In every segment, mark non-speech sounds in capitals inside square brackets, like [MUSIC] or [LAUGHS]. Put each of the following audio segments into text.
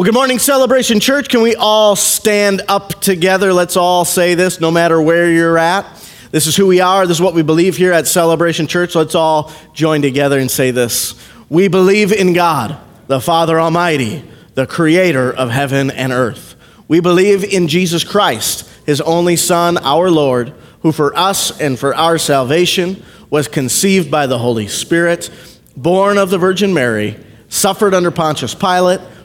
Well, good morning, Celebration Church. Can we all stand up together? Let's all say this, no matter where you're at. This is who we are. This is what we believe here at Celebration Church. Let's all join together and say this. We believe in God, the Father Almighty, the creator of heaven and earth. We believe in Jesus Christ, his only Son, our Lord, who for us and for our salvation was conceived by the Holy Spirit, born of the Virgin Mary, suffered under Pontius Pilate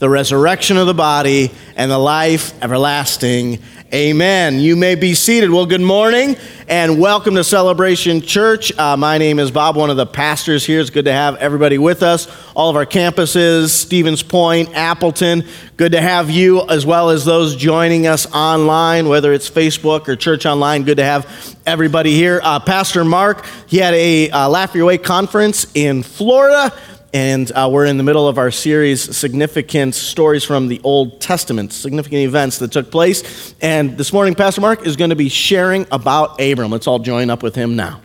the resurrection of the body, and the life everlasting. Amen. You may be seated. Well, good morning and welcome to Celebration Church. Uh, my name is Bob, one of the pastors here. It's good to have everybody with us. All of our campuses, Stevens Point, Appleton. Good to have you as well as those joining us online, whether it's Facebook or Church Online. Good to have everybody here. Uh, Pastor Mark, he had a uh, Laugh Your Way conference in Florida. And uh, we're in the middle of our series, Significant Stories from the Old Testament, significant events that took place. And this morning, Pastor Mark is going to be sharing about Abram. Let's all join up with him now.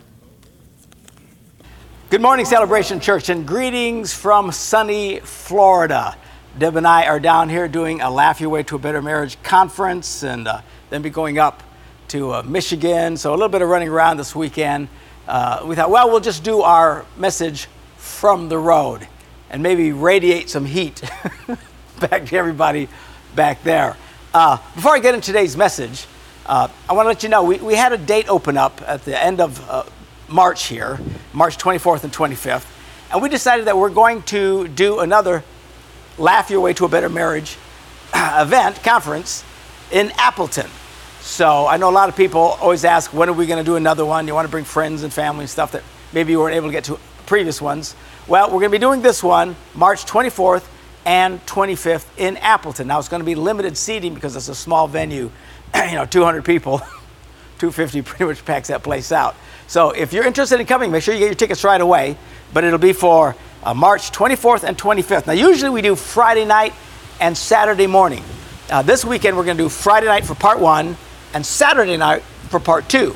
Good morning, Celebration Church, and greetings from sunny Florida. Deb and I are down here doing a Laugh Your Way to a Better Marriage conference, and uh, then be going up to uh, Michigan. So a little bit of running around this weekend. Uh, we thought, well, we'll just do our message from the road and maybe radiate some heat [LAUGHS] back to everybody back there. Uh, before I get into today's message, uh, I want to let you know we, we had a date open up at the end of uh, March here, March 24th and 25th, and we decided that we're going to do another Laugh Your Way to a Better Marriage [CLEARS THROAT] event, conference in Appleton. So I know a lot of people always ask, when are we going to do another one? You want to bring friends and family and stuff that maybe you weren't able to get to previous ones. Well, we're going to be doing this one March 24th and 25th in Appleton. Now, it's going to be limited seating because it's a small venue, [CLEARS THROAT] you know, 200 people, [LAUGHS] 250 pretty much packs that place out. So if you're interested in coming, make sure you get your tickets right away. But it'll be for uh, March 24th and 25th. Now, usually we do Friday night and Saturday morning. Uh, this weekend, we're going to do Friday night for part one and Saturday night for part two.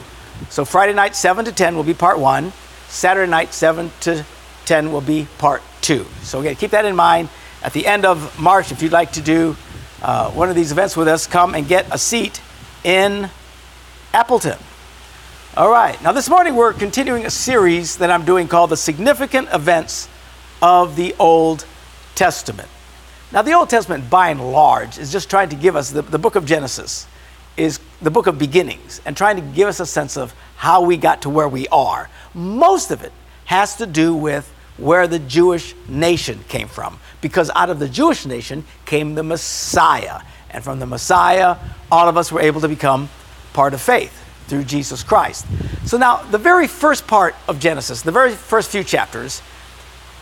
So Friday night, 7 to 10 will be part one. Saturday night, 7 to 10 will be part two. So again, keep that in mind. At the end of March, if you'd like to do uh, one of these events with us, come and get a seat in Appleton. All right, now this morning we're continuing a series that I'm doing called The Significant Events of the Old Testament. Now, the Old Testament, by and large, is just trying to give us the, the book of Genesis, is the book of beginnings, and trying to give us a sense of how we got to where we are. Most of it has to do with where the Jewish nation came from, because out of the Jewish nation came the Messiah. And from the Messiah, all of us were able to become part of faith through Jesus Christ. So now, the very first part of Genesis, the very first few chapters,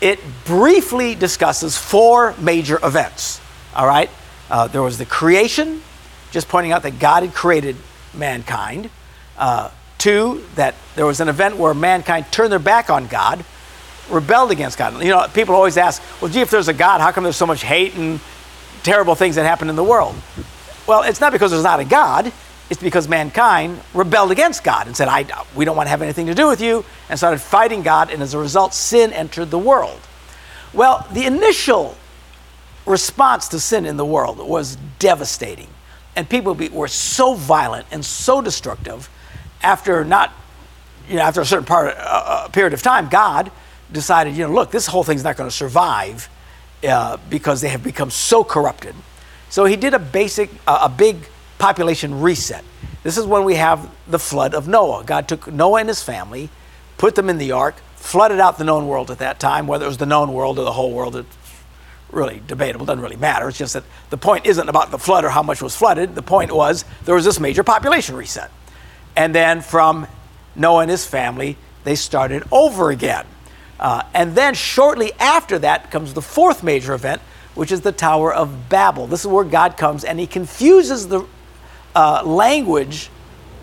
it briefly discusses four major events. All right? Uh, there was the creation, just pointing out that God had created mankind. Uh, Two, that there was an event where mankind turned their back on God, rebelled against God. You know, people always ask, well, gee, if there's a God, how come there's so much hate and terrible things that happen in the world? Well, it's not because there's not a God. It's because mankind rebelled against God and said, I, we don't want to have anything to do with you, and started fighting God, and as a result, sin entered the world. Well, the initial response to sin in the world was devastating. And people were so violent and so destructive after not, you know, after a certain part, uh, uh, period of time, God decided, you know, look, this whole thing's not going to survive uh, because they have become so corrupted. So he did a basic, uh, a big population reset. This is when we have the flood of Noah. God took Noah and his family, put them in the ark, flooded out the known world at that time, whether it was the known world or the whole world. It's really debatable, doesn't really matter. It's just that the point isn't about the flood or how much was flooded. The point was there was this major population reset. And then from Noah and his family, they started over again. Uh, and then shortly after that comes the fourth major event, which is the Tower of Babel. This is where God comes and he confuses the uh, language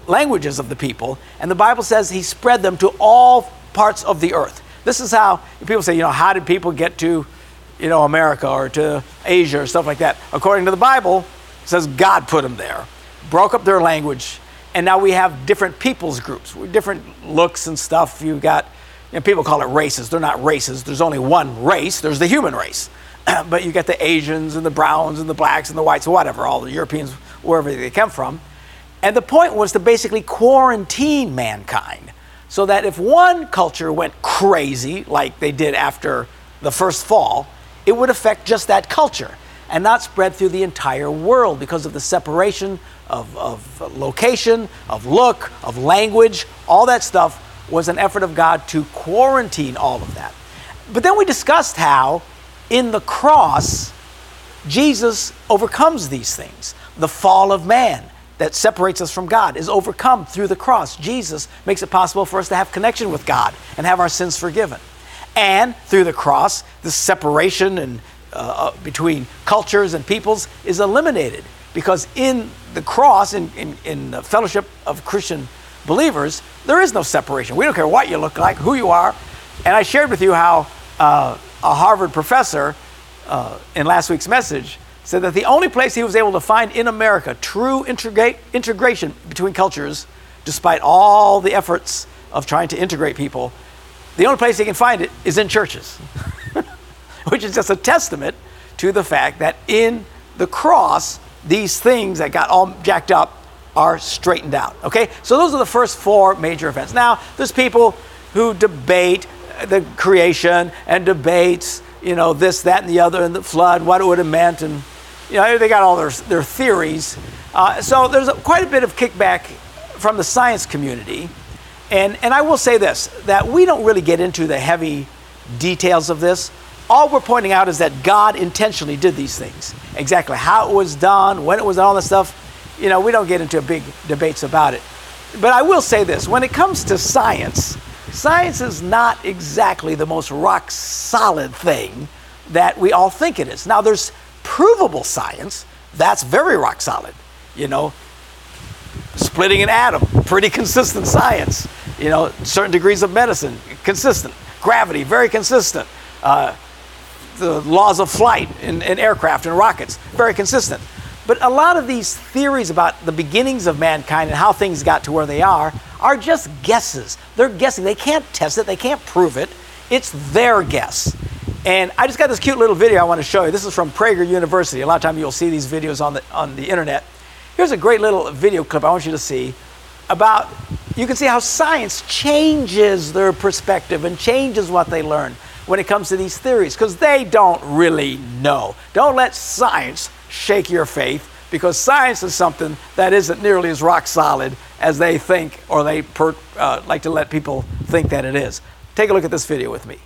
languages of the people, and the Bible says he spread them to all parts of the earth. This is how people say, you know, how did people get to, you know, America or to Asia or stuff like that? According to the Bible, says God put them there, broke up their language, and now we have different peoples groups, different looks and stuff. You've got, you know, people call it races. They're not races. There's only one race. There's the human race. [CLEARS THROAT] but you get the Asians and the browns and the blacks and the whites, whatever, all the Europeans, wherever they come from. And the point was to basically quarantine mankind so that if one culture went crazy, like they did after the first fall, it would affect just that culture and not spread through the entire world because of the separation of, of location, of look, of language. All that stuff was an effort of God to quarantine all of that. But then we discussed how in the cross, Jesus overcomes these things. The fall of man that separates us from God is overcome through the cross. Jesus makes it possible for us to have connection with God and have our sins forgiven. And through the cross, the separation and uh, uh between cultures and peoples is eliminated because in the cross, in, in, in the fellowship of Christian believers, there is no separation. We don't care what you look like, who you are. And I shared with you how uh, a Harvard professor uh, in last week's message said that the only place he was able to find in America true integrate, integration between cultures, despite all the efforts of trying to integrate people, the only place he can find it is in churches, [LAUGHS] which is just a testament to the fact that in the cross, these things that got all jacked up are straightened out. Okay? So those are the first four major events. Now, there's people who debate the creation and debates, you know, this, that, and the other, and the flood, what it would have meant, and you know, they got all their, their theories. Uh, so there's a, quite a bit of kickback from the science community. And, and I will say this that we don't really get into the heavy details of this. All we're pointing out is that God intentionally did these things. Exactly how it was done, when it was done, all this stuff, you know, we don't get into big debates about it. But I will say this when it comes to science, science is not exactly the most rock solid thing that we all think it is. Now, there's provable science that's very rock solid. You know, splitting an atom, pretty consistent science. You know, certain degrees of medicine, consistent. Gravity, very consistent. Uh, the laws of flight in, in aircraft and rockets, very consistent. But a lot of these theories about the beginnings of mankind and how things got to where they are are just guesses. They're guessing. They can't test it, they can't prove it. It's their guess. And I just got this cute little video I want to show you. This is from Prager University. A lot of time you'll see these videos on the, on the internet. Here's a great little video clip I want you to see about, you can see how science changes their perspective and changes what they learn when it comes to these theories because they don't really know. Don't let science shake your faith because science is something that isn't nearly as rock solid as they think or they per, uh, like to let people think that it is. Take a look at this video with me.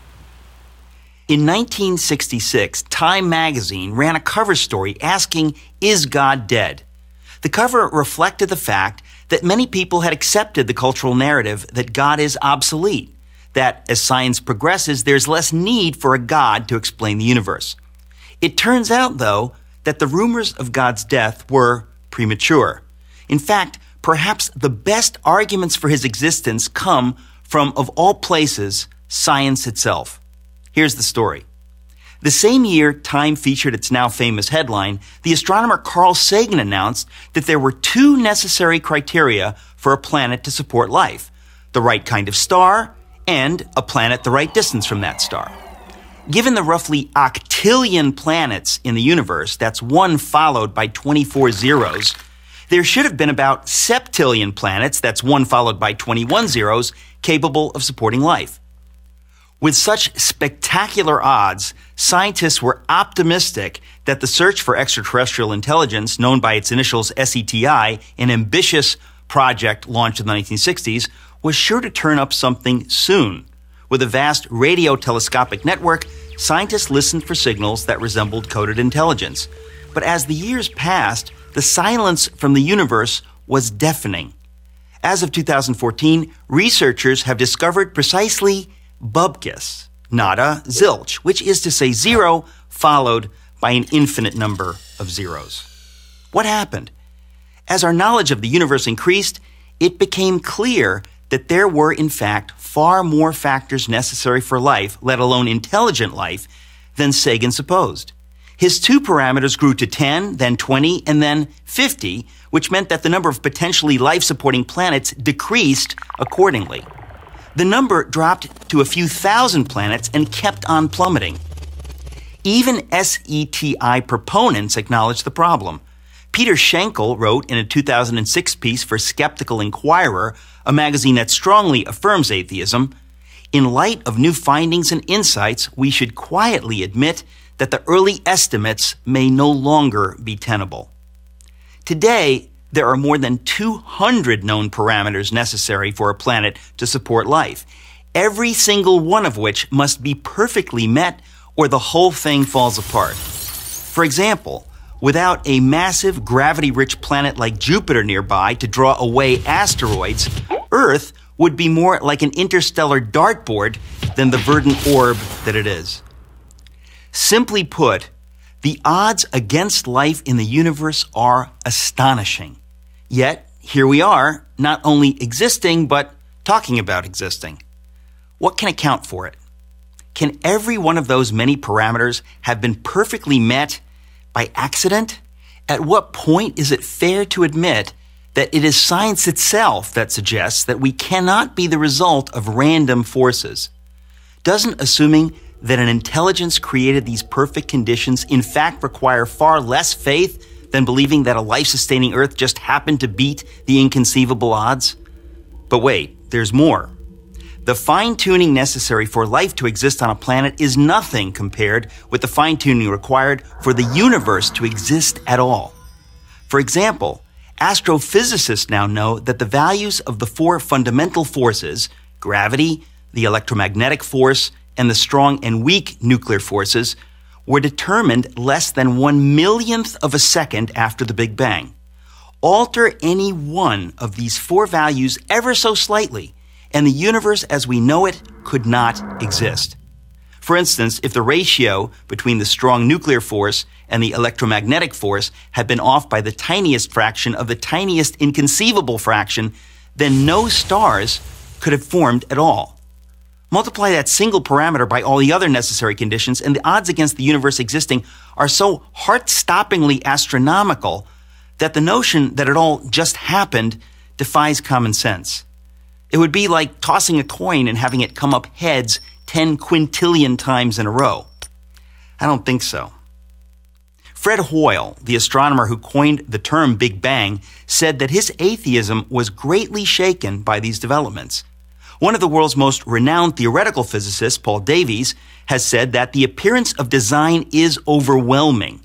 In 1966, Time magazine ran a cover story asking, Is God dead? The cover reflected the fact that many people had accepted the cultural narrative that God is obsolete that as science progresses, there's less need for a God to explain the universe. It turns out, though, that the rumors of God's death were premature. In fact, perhaps the best arguments for his existence come from, of all places, science itself. Here's the story. The same year Time featured its now famous headline, the astronomer Carl Sagan announced that there were two necessary criteria for a planet to support life the right kind of star and a planet the right distance from that star. Given the roughly octillion planets in the universe, that's one followed by 24 zeros, there should have been about septillion planets, that's one followed by 21 zeros, capable of supporting life. With such spectacular odds, scientists were optimistic that the search for extraterrestrial intelligence, known by its initials SETI, an ambitious project launched in the 1960s, was sure to turn up something soon. With a vast radio telescopic network, scientists listened for signals that resembled coded intelligence. But as the years passed, the silence from the universe was deafening. As of 2014, researchers have discovered precisely bubkis, nada, zilch, which is to say zero followed by an infinite number of zeros. What happened? As our knowledge of the universe increased, it became clear that there were, in fact, far more factors necessary for life, let alone intelligent life, than Sagan supposed. His two parameters grew to 10, then 20, and then 50, which meant that the number of potentially life supporting planets decreased accordingly. The number dropped to a few thousand planets and kept on plummeting. Even SETI proponents acknowledged the problem. Peter Schenkel wrote in a 2006 piece for Skeptical Inquirer, a magazine that strongly affirms atheism, in light of new findings and insights, we should quietly admit that the early estimates may no longer be tenable. Today, there are more than 200 known parameters necessary for a planet to support life, every single one of which must be perfectly met or the whole thing falls apart. For example, without a massive gravity rich planet like Jupiter nearby to draw away asteroids, Earth would be more like an interstellar dartboard than the verdant orb that it is. Simply put, the odds against life in the universe are astonishing. Yet, here we are, not only existing, but talking about existing. What can account for it? Can every one of those many parameters have been perfectly met by accident? At what point is it fair to admit that it is science itself that suggests that we cannot be the result of random forces? Doesn't assuming that an intelligence created these perfect conditions in fact require far less faith than believing that a life sustaining Earth just happened to beat the inconceivable odds? But wait, there's more. The fine tuning necessary for life to exist on a planet is nothing compared with the fine tuning required for the universe to exist at all. For example, astrophysicists now know that the values of the four fundamental forces gravity, the electromagnetic force, and the strong and weak nuclear forces were determined less than one millionth of a second after the Big Bang. Alter any one of these four values ever so slightly, and the universe as we know it could not exist. For instance, if the ratio between the strong nuclear force and the electromagnetic force had been off by the tiniest fraction of the tiniest inconceivable fraction, then no stars could have formed at all. Multiply that single parameter by all the other necessary conditions, and the odds against the universe existing are so heart stoppingly astronomical that the notion that it all just happened defies common sense. It would be like tossing a coin and having it come up heads 10 quintillion times in a row. I don't think so. Fred Hoyle, the astronomer who coined the term Big Bang, said that his atheism was greatly shaken by these developments. One of the world's most renowned theoretical physicists, Paul Davies, has said that the appearance of design is overwhelming.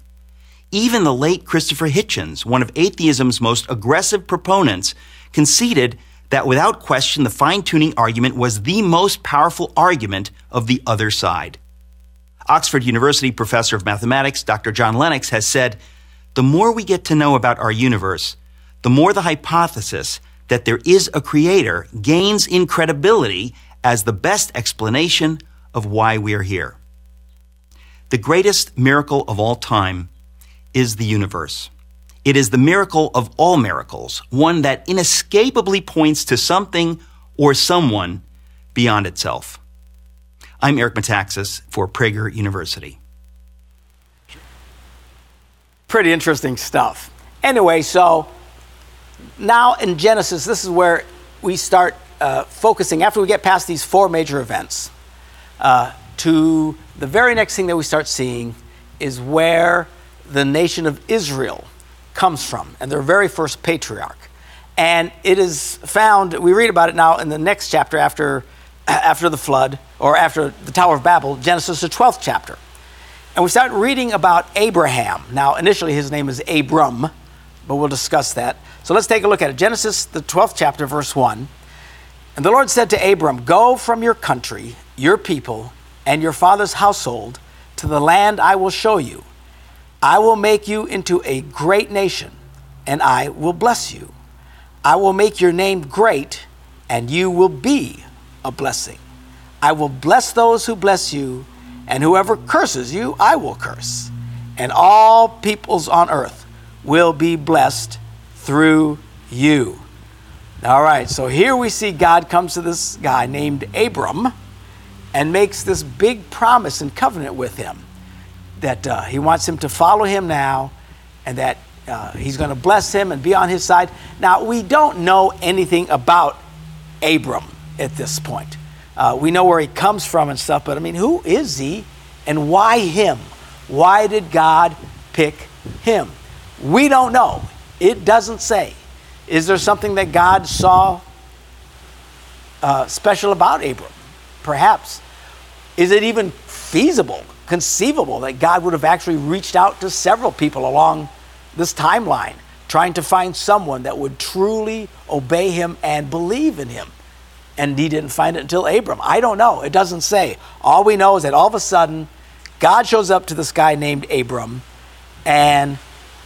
Even the late Christopher Hitchens, one of atheism's most aggressive proponents, conceded that without question the fine tuning argument was the most powerful argument of the other side. Oxford University professor of mathematics, Dr. John Lennox, has said the more we get to know about our universe, the more the hypothesis that there is a creator gains in credibility as the best explanation of why we are here. The greatest miracle of all time is the universe. It is the miracle of all miracles, one that inescapably points to something or someone beyond itself. I'm Eric Metaxas for Prager University. Pretty interesting stuff. Anyway, so now in Genesis, this is where we start uh, focusing, after we get past these four major events, uh, to the very next thing that we start seeing is where the nation of Israel comes from and their very first patriarch. And it is found, we read about it now in the next chapter after, [CLEARS THROAT] after the flood or after the Tower of Babel, Genesis, the 12th chapter. And we start reading about Abraham. Now, initially his name is Abram, but we'll discuss that. So let's take a look at it. Genesis, the 12th chapter, verse 1. And the Lord said to Abram, Go from your country, your people, and your father's household to the land I will show you. I will make you into a great nation, and I will bless you. I will make your name great, and you will be a blessing. I will bless those who bless you, and whoever curses you, I will curse. And all peoples on earth will be blessed through you. All right, so here we see God comes to this guy named Abram and makes this big promise and covenant with him that uh, he wants him to follow him now and that uh, he's going to bless him and be on his side. Now, we don't know anything about Abram at this point. Uh, we know where he comes from and stuff, but I mean, who is he and why him? Why did God pick him? We don't know. It doesn't say. Is there something that God saw uh, special about Abram? Perhaps. Is it even feasible, conceivable that God would have actually reached out to several people along this timeline, trying to find someone that would truly obey him and believe in him? And he didn't find it until Abram. I don't know. It doesn't say. All we know is that all of a sudden, God shows up to this guy named Abram and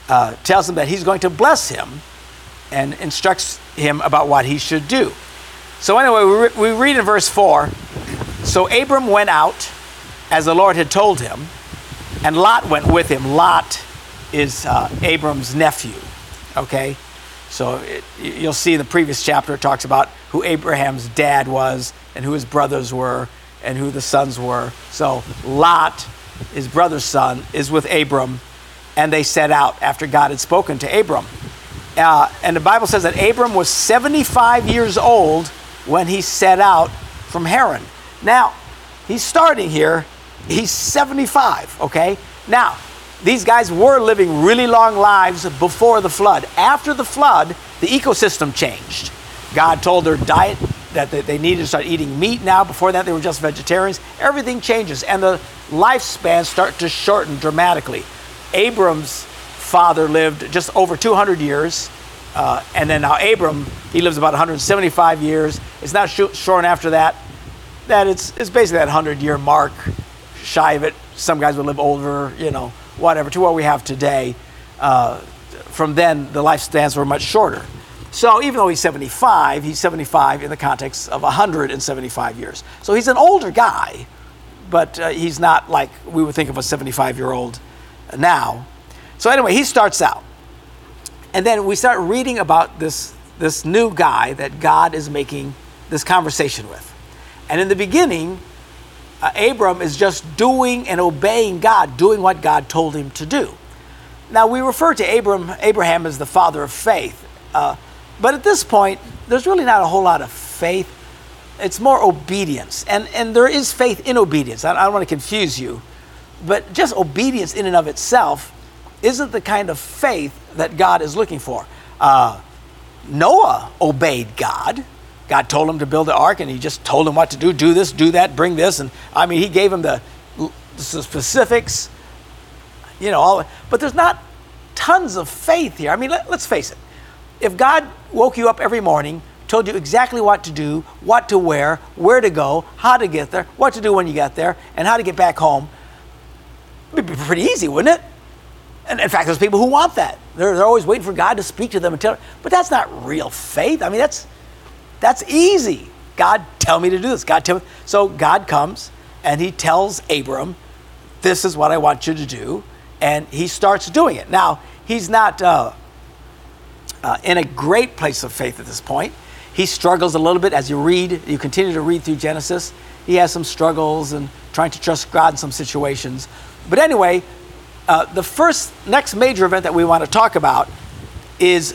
uh, tells him that he's going to bless him and instructs him about what he should do. So, anyway, we, re- we read in verse 4 So Abram went out as the Lord had told him, and Lot went with him. Lot is uh, Abram's nephew, okay? So it, you'll see in the previous chapter it talks about who Abraham's dad was and who his brothers were and who the sons were. So Lot, his brother's son, is with Abram, and they set out after God had spoken to Abram. Uh, and the Bible says that Abram was 75 years old when he set out from Haran. Now, he's starting here, he's 75, okay? Now, these guys were living really long lives before the flood. After the flood, the ecosystem changed. God told their diet that they needed to start eating meat now. Before that, they were just vegetarians. Everything changes, and the lifespans start to shorten dramatically. Abram's father lived just over 200 years. Uh, and then now Abram, he lives about 175 years. It's not sh- short after that. That it's, it's basically that 100 year mark, shy of it. Some guys would live older, you know, whatever, to what we have today. Uh, from then, the lifespans were much shorter. So even though he's 75, he's 75 in the context of 175 years. So he's an older guy, but uh, he's not like we would think of a 75 year old now. So anyway, he starts out. And then we start reading about this, this new guy that God is making this conversation with. And in the beginning, uh, Abram is just doing and obeying God, doing what God told him to do. Now, we refer to Abram, Abraham as the father of faith. Uh, but at this point, there's really not a whole lot of faith. It's more obedience. And, and there is faith in obedience. I, I don't want to confuse you. But just obedience in and of itself isn't the kind of faith that God is looking for. Uh, Noah obeyed God. God told him to build the ark, and he just told him what to do do this, do that, bring this. And I mean, he gave him the, specifics, you know, all, but there's not tons of faith here. I mean, let, let's face it. If God woke you up every morning, told you exactly what to do, what to wear, where to go, how to get there, what to do when you get there, and how to get back home, it'd be pretty easy, wouldn't it? And in fact, there's people who want that. They're, they're always waiting for God to speak to them and tell them. But that's not real faith. I mean, that's, that's easy. God, tell me to do this. God, tell me. So God comes and he tells Abram, this is what I want you to do. And he starts doing it. Now, he's not uh, uh, in a great place of faith at this point. He struggles a little bit as you read, you continue to read through Genesis. He has some struggles and trying to trust God in some situations. But anyway, uh, the first, next major event that we want to talk about is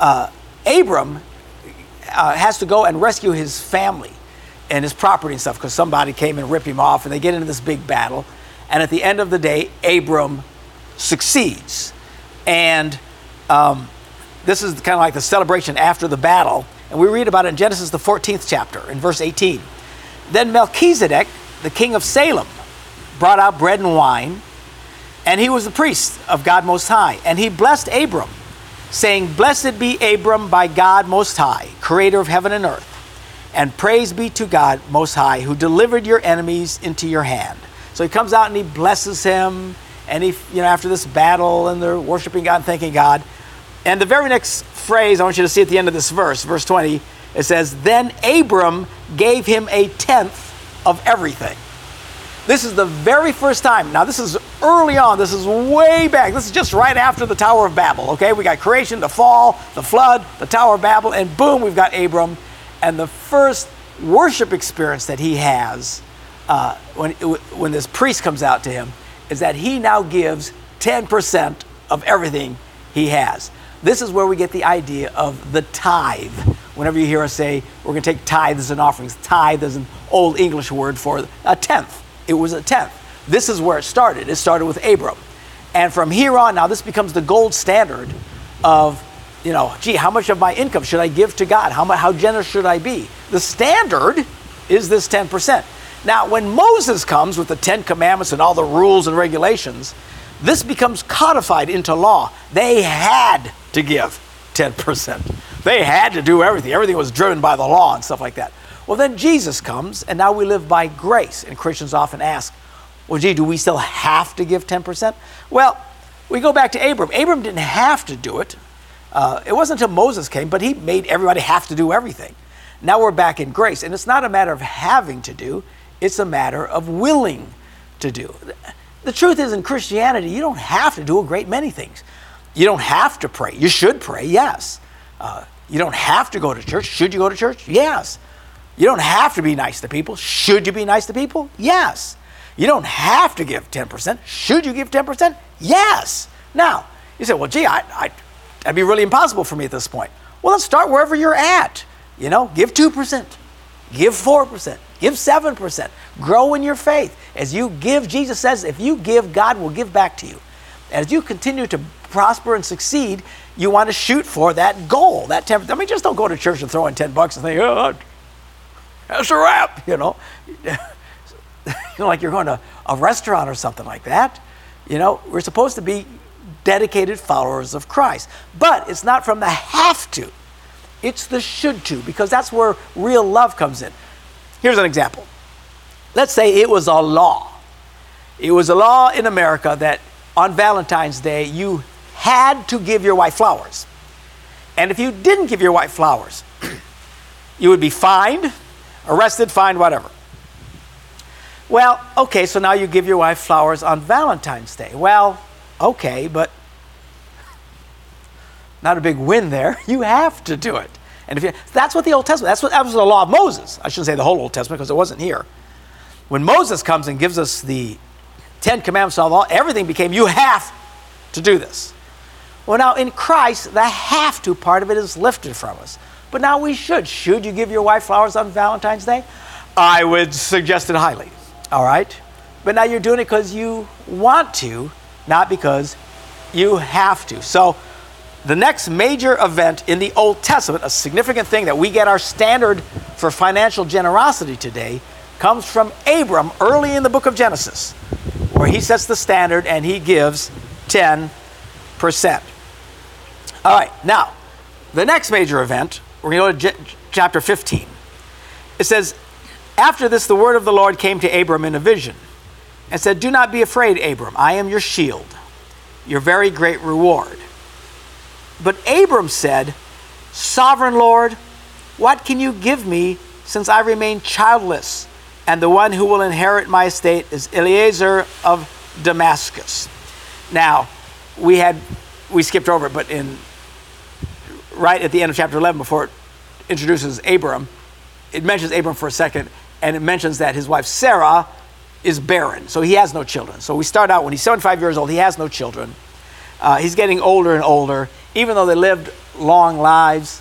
uh, Abram uh, has to go and rescue his family and his property and stuff because somebody came and ripped him off, and they get into this big battle. And at the end of the day, Abram succeeds. And um, this is kind of like the celebration after the battle. And we read about it in Genesis, the 14th chapter, in verse 18. Then Melchizedek, the king of Salem, brought out bread and wine and he was the priest of God Most High. And he blessed Abram, saying, Blessed be Abram by God Most High, creator of heaven and earth. And praise be to God Most High, who delivered your enemies into your hand. So he comes out and he blesses him. And he, you know, after this battle, and they're worshiping God and thanking God. And the very next phrase I want you to see at the end of this verse, verse 20, it says, Then Abram gave him a tenth of everything. This is the very first time. Now, this is early on. This is way back. This is just right after the Tower of Babel, okay? We got creation, the fall, the flood, the Tower of Babel, and boom, we've got Abram. And the first worship experience that he has uh, when, when this priest comes out to him is that he now gives 10% of everything he has. This is where we get the idea of the tithe. Whenever you hear us say we're going to take tithes and offerings, tithe is an old English word for a tenth. It was a tenth. This is where it started. It started with Abram. And from here on, now this becomes the gold standard of, you know, gee, how much of my income should I give to God? How, how generous should I be? The standard is this 10%. Now, when Moses comes with the Ten Commandments and all the rules and regulations, this becomes codified into law. They had to give 10%. They had to do everything. Everything was driven by the law and stuff like that. Well, then Jesus comes, and now we live by grace. And Christians often ask, well, gee, do we still have to give 10%? Well, we go back to Abram. Abram didn't have to do it. Uh, it wasn't until Moses came, but he made everybody have to do everything. Now we're back in grace. And it's not a matter of having to do, it's a matter of willing to do. The truth is, in Christianity, you don't have to do a great many things. You don't have to pray. You should pray, yes. Uh, you don't have to go to church. Should you go to church? Yes. You don't have to be nice to people. Should you be nice to people? Yes. You don't have to give 10%. Should you give 10%? Yes. Now, you say, well, gee, I, I, that'd be really impossible for me at this point. Well, let's start wherever you're at. You know, give 2%, give 4%, give 7%. Grow in your faith. As you give, Jesus says, if you give, God will give back to you. As you continue to prosper and succeed, you want to shoot for that goal, that 10%. I mean, just don't go to church and throw in 10 bucks and think, oh, that's a wrap, you know. you [LAUGHS] know, like you're going to a restaurant or something like that. You know, we're supposed to be dedicated followers of Christ. But it's not from the have to, it's the should to, because that's where real love comes in. Here's an example. Let's say it was a law. It was a law in America that on Valentine's Day you had to give your wife flowers. And if you didn't give your wife flowers, [CLEARS THROAT] you would be fined, arrested, fined, whatever. Well, okay, so now you give your wife flowers on Valentine's Day. Well, okay, but not a big win there. [LAUGHS] You have to do it. And if you, that's what the Old Testament, that's what that was the law of Moses. I shouldn't say the whole Old Testament because it wasn't here. When Moses comes and gives us the Ten Commandments of law, everything became you have to do this. Well, now in Christ, the have to part of it is lifted from us. But now we should. Should you give your wife flowers on Valentine's Day? I would suggest it highly. All right? But now you're doing it because you want to, not because you have to. So, the next major event in the Old Testament, a significant thing that we get our standard for financial generosity today, comes from Abram early in the book of Genesis, where he sets the standard and he gives 10%. All right, now, the next major event, we're going to go to chapter 15. It says, After this, the word of the Lord came to Abram in a vision and said, Do not be afraid, Abram. I am your shield, your very great reward. But Abram said, Sovereign Lord, what can you give me since I remain childless? And the one who will inherit my estate is Eliezer of Damascus. Now, we had we skipped over it, but in right at the end of chapter 11, before it introduces Abram, it mentions Abram for a second, and it mentions that his wife Sarah is barren, so he has no children. So we start out when he's 75 years old, he has no children. Uh, he's getting older and older. Even though they lived long lives,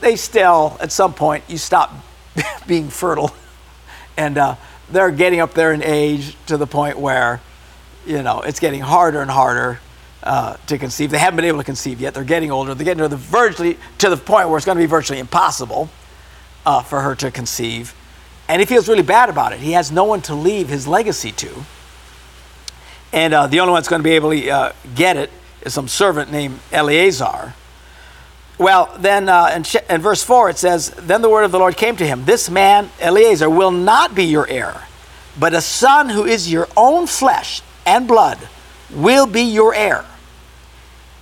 they still, at some point, you stop [LAUGHS] being fertile. And uh, they're getting up there in age to the point where, you know, it's getting harder and harder uh, to conceive. They haven't been able to conceive yet. They're getting older. They're getting to the, virtually, to the point where it's going to be virtually impossible uh, for her to conceive. And he feels really bad about it. He has no one to leave his legacy to. And uh, the only one that's going to be able to uh, get it is some servant named Eleazar. Well, then uh, in, in verse 4 it says, Then the word of the Lord came to him This man, Eleazar, will not be your heir, but a son who is your own flesh and blood will be your heir.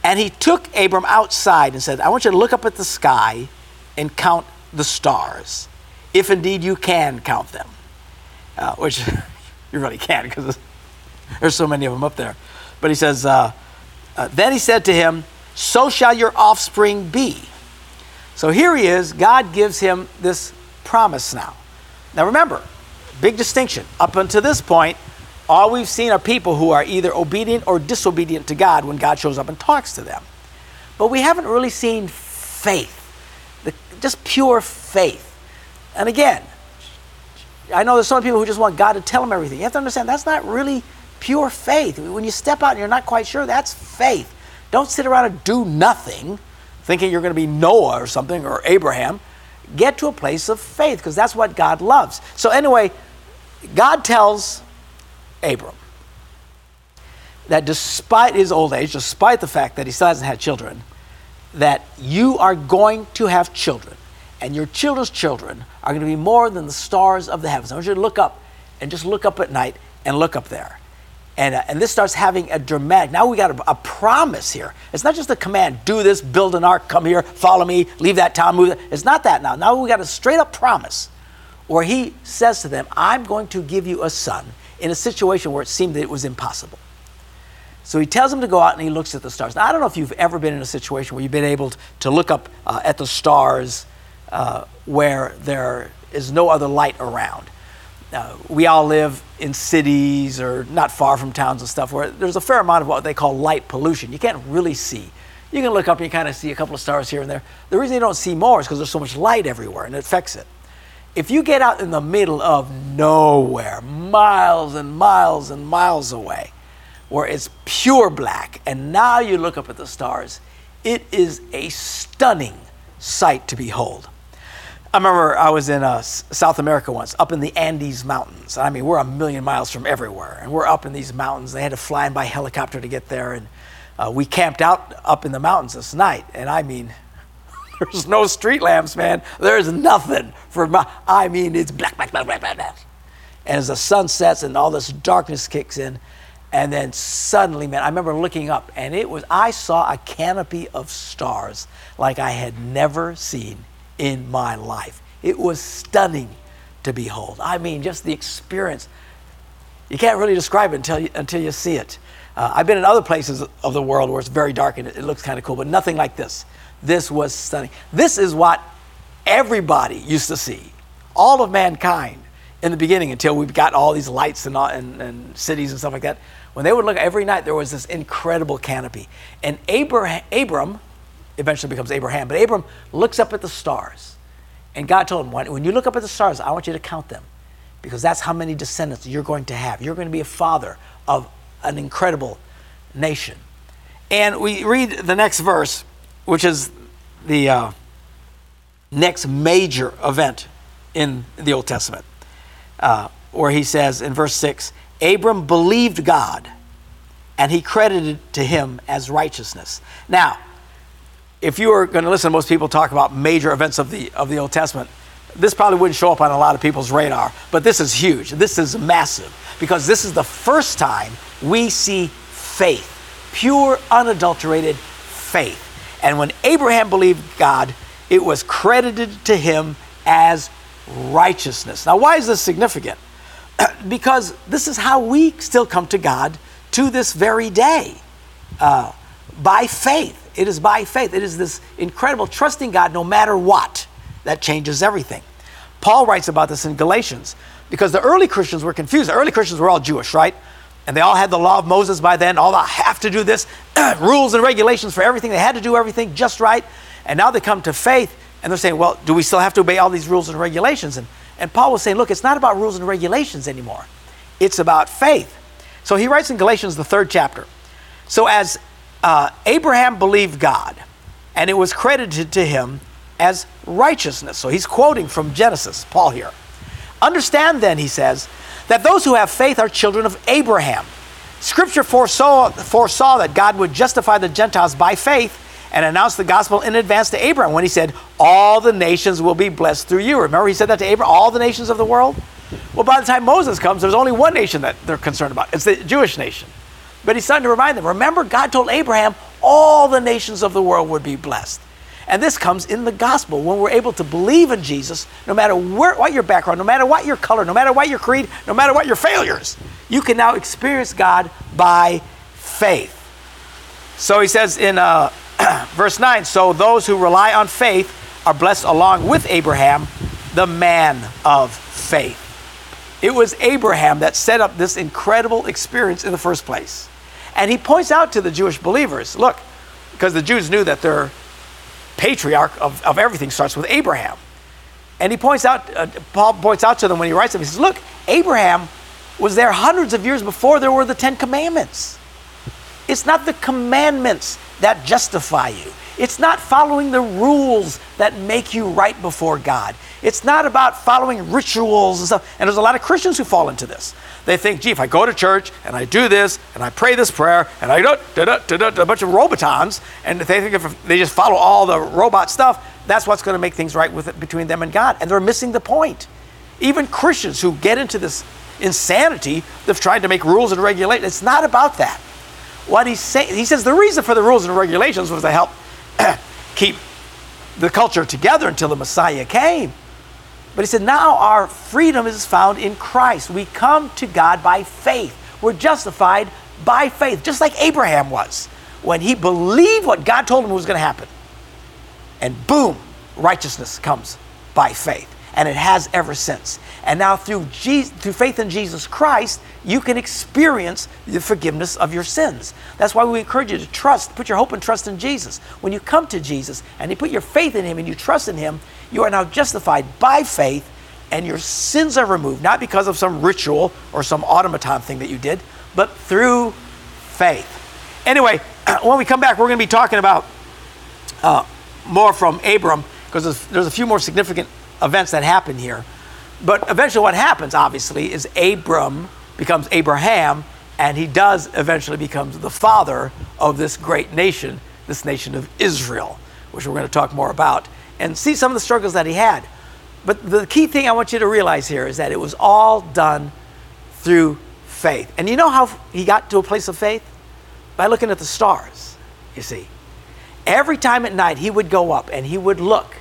And he took Abram outside and said, I want you to look up at the sky and count the stars, if indeed you can count them. Uh, which [LAUGHS] you really can't because There's so many of them up there. But he says, uh, uh, Then he said to him, So shall your offspring be. So here he is. God gives him this promise now. Now remember, big distinction. Up until this point, all we've seen are people who are either obedient or disobedient to God when God shows up and talks to them. But we haven't really seen faith, the, just pure faith. And again, I know there's some people who just want God to tell them everything. You have to understand that's not really pure faith. When you step out and you're not quite sure, that's faith. Don't sit around and do nothing thinking you're going to be Noah or something or Abraham. Get to a place of faith because that's what God loves. So, anyway, God tells Abram that despite his old age, despite the fact that he still hasn't had children, that you are going to have children and your children's children are going to be more than the stars of the heavens. I want you to look up and just look up at night and look up there. And, uh, and this starts having a dramatic, now we got a, a, promise here. It's not just a command, do this, build an ark, come here, follow me, leave that town, move. It's not that now. Now we got a straight up promise where he says to them, I'm going to give you a son in a situation where it seemed that it was impossible. So he tells him to go out and he looks at the stars. Now, I don't know if you've ever been in a situation where you've been able to look up uh, at the stars uh, where there is no other light around. Uh, we all live in cities or not far from towns and stuff where there's a fair amount of what they call light pollution. You can't really see. You can look up and you kind of see a couple of stars here and there. The reason you don't see more is because there's so much light everywhere and it affects it. If you get out in the middle of nowhere, miles and miles and miles away, where it's pure black, and now you look up at the stars, it is a stunning sight to behold. I remember I was in uh, South America once, up in the Andes Mountains. I mean, we're a million miles from everywhere, and we're up in these mountains. They had to fly in by helicopter to get there, and uh, we camped out up in the mountains this night. And I mean, [LAUGHS] there's no street lamps, man. There's nothing for my. I mean, it's black, black, black, black, black, black. And as the sun sets and all this darkness kicks in, and then suddenly, man, I remember looking up, and it was I saw a canopy of stars like I had never seen in my life. It was stunning to behold. I mean, just the experience. You can't really describe it until you, until you see it. Uh, I've been in other places of the world where it's very dark and it, it looks kind of cool, but nothing like this. This was stunning. This is what everybody used to see, all of mankind in the beginning until we got all these lights and, and, and cities and stuff like that. When they would look every night, there was this incredible canopy. And Abraham, Abram, eventually becomes Abraham. But Abram looks up at the stars. And God told him, when you look up at the stars, I want you to count them because that's how many descendants you're going to have. You're going to be a father of an incredible nation. And we read the next verse, which is the uh, next major event in the Old Testament, uh, where he says in verse 6 Abram believed God, and he credited to him as righteousness. Now, if you were going to listen to most people talk about major events of the, of the Old Testament, this probably wouldn't show up on a lot of people's radar, but this is huge. This is massive because this is the first time we see faith, pure, unadulterated faith. And when Abraham believed God, it was credited to him as righteousness. Now, why is this significant? [CLEARS THROAT] because this is how we still come to God to this very day uh, by faith. It is by faith. It is this incredible trusting God no matter what that changes everything. Paul writes about this in Galatians because the early Christians were confused. The early Christians were all Jewish, right? And they all had the law of Moses by then. All the have to do this, [CLEARS THROAT] rules and regulations for everything. They had to do everything just right. And now they come to faith and they're saying, well, do we still have to obey all these rules and regulations? And, and Paul was saying, look, it's not about rules and regulations anymore. It's about faith. So he writes in Galatians, the third chapter. So as uh, Abraham believed God, and it was credited to him as righteousness. So he's quoting from Genesis, Paul here. Understand then, he says, that those who have faith are children of Abraham. Scripture foresaw, foresaw that God would justify the Gentiles by faith and announce the gospel in advance to Abraham when he said, All the nations will be blessed through you. Remember, he said that to Abraham, all the nations of the world? Well, by the time Moses comes, there's only one nation that they're concerned about it's the Jewish nation. But he's starting to remind them remember, God told Abraham all the nations of the world would be blessed. And this comes in the gospel when we're able to believe in Jesus, no matter where, what your background, no matter what your color, no matter what your creed, no matter what your failures, you can now experience God by faith. So he says in uh, [CLEARS THROAT] verse 9 So those who rely on faith are blessed along with Abraham, the man of faith. It was Abraham that set up this incredible experience in the first place. And he points out to the Jewish believers look, because the Jews knew that their patriarch of, of everything starts with Abraham. And he points out, uh, Paul points out to them when he writes them, he says, Look, Abraham was there hundreds of years before there were the Ten Commandments. It's not the commandments that justify you. It's not following the rules that make you right before God. It's not about following rituals and stuff. And there's a lot of Christians who fall into this. They think, gee, if I go to church and I do this and I pray this prayer and I do a bunch of robotons, and they think if they just follow all the robot stuff, that's what's going to make things right with it between them and God. And they're missing the point. Even Christians who get into this insanity of trying to make rules and regulations, it's not about that. What he's saying, he says the reason for the rules and regulations was to help [COUGHS] keep the culture together until the Messiah came. But he said, now our freedom is found in Christ. We come to God by faith. We're justified by faith, just like Abraham was when he believed what God told him was going to happen. And boom, righteousness comes by faith and it has ever since. And now through Jesus, through faith in Jesus Christ, you can experience the forgiveness of your sins. That's why we encourage you to trust, put your hope and trust in Jesus. When you come to Jesus and you put your faith in him and you trust in him, you are now justified by faith and your sins are removed, not because of some ritual or some automaton thing that you did, but through faith. Anyway, [CLEARS THROAT] when we come back, we're going to be talking about uh, more from Abram because there's, there's a few more significant events that happen here. But eventually, what happens, obviously, is Abram becomes Abraham, and he does eventually becomes the father of this great nation, this nation of Israel, which we're going to talk more about, and see some of the struggles that he had. But the key thing I want you to realize here is that it was all done through faith. And you know how he got to a place of faith? By looking at the stars, you see. Every time at night, he would go up and he would look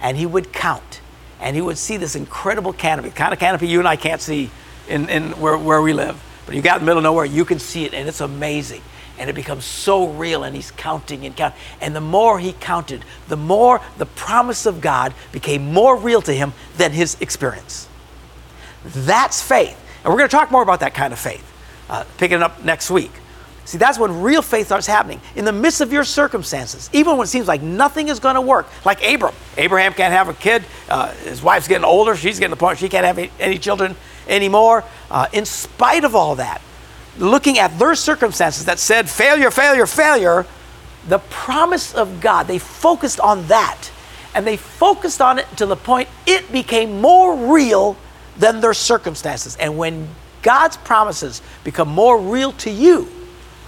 and he would count and he would see this incredible canopy, the kind of canopy you and I can't see in, in where, where we live. But you got in the middle of nowhere, you can see it, and it's amazing. And it becomes so real, and he's counting and counting. And the more he counted, the more the promise of God became more real to him than his experience. That's faith. And we're going to talk more about that kind of faith, uh, picking it up next week. See, that's when real faith starts happening. In the midst of your circumstances, even when it seems like nothing is going to work, like Abram. Abraham can't have a kid. Uh, his wife's getting older. She's getting to the point she can't have any, children anymore. Uh, in spite of all that, looking at their circumstances that said failure, failure, failure, the promise of God, they focused on that. And they focused on it to the point it became more real than their circumstances. And when God's promises become more real to you,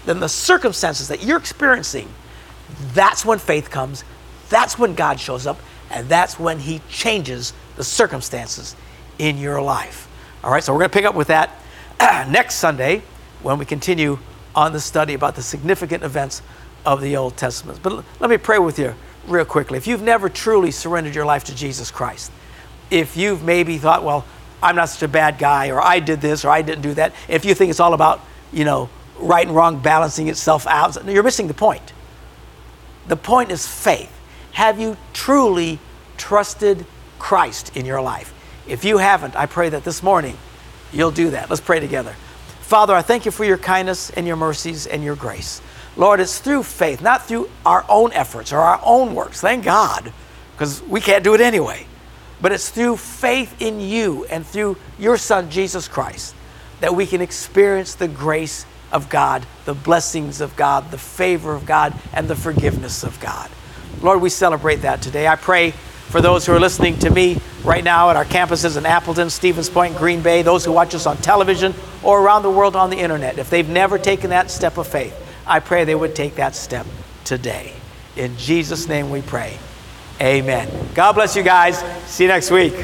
than the circumstances that you're experiencing, that's when faith comes. That's when God shows up. And that's when He changes the circumstances in your life. All right, so we're going to pick up with that [CLEARS THROAT] next Sunday when we continue on the study about the significant events of the Old Testament. But let me pray with you real quickly. If you've never truly surrendered your life to Jesus Christ, if you've maybe thought, well, I'm not such a bad guy, or I did this, or I didn't do that, if you think it's all about, you know, right and wrong balancing itself out. You're missing the point. The point is faith. Have you truly trusted Christ in your life? If you haven't, I pray that this morning you'll do that. Let's pray together. Father, I thank you for your kindness and your mercies and your grace. Lord, it's through faith, not through our own efforts or our own works. Thank God, because we can't do it anyway. But it's through faith in you and through your Son, Jesus Christ, that we can experience the grace of God, the blessings of God, the favor of God, and the forgiveness of God. Lord, we celebrate that today. I pray for those who are listening to me right now at our campuses in Appleton, Stevens Point, Green Bay, those who watch us on television or around the world on the internet. If they've never taken that step of faith, I pray they would take that step today. In Jesus' name we pray. Amen. God bless you guys. See you next week.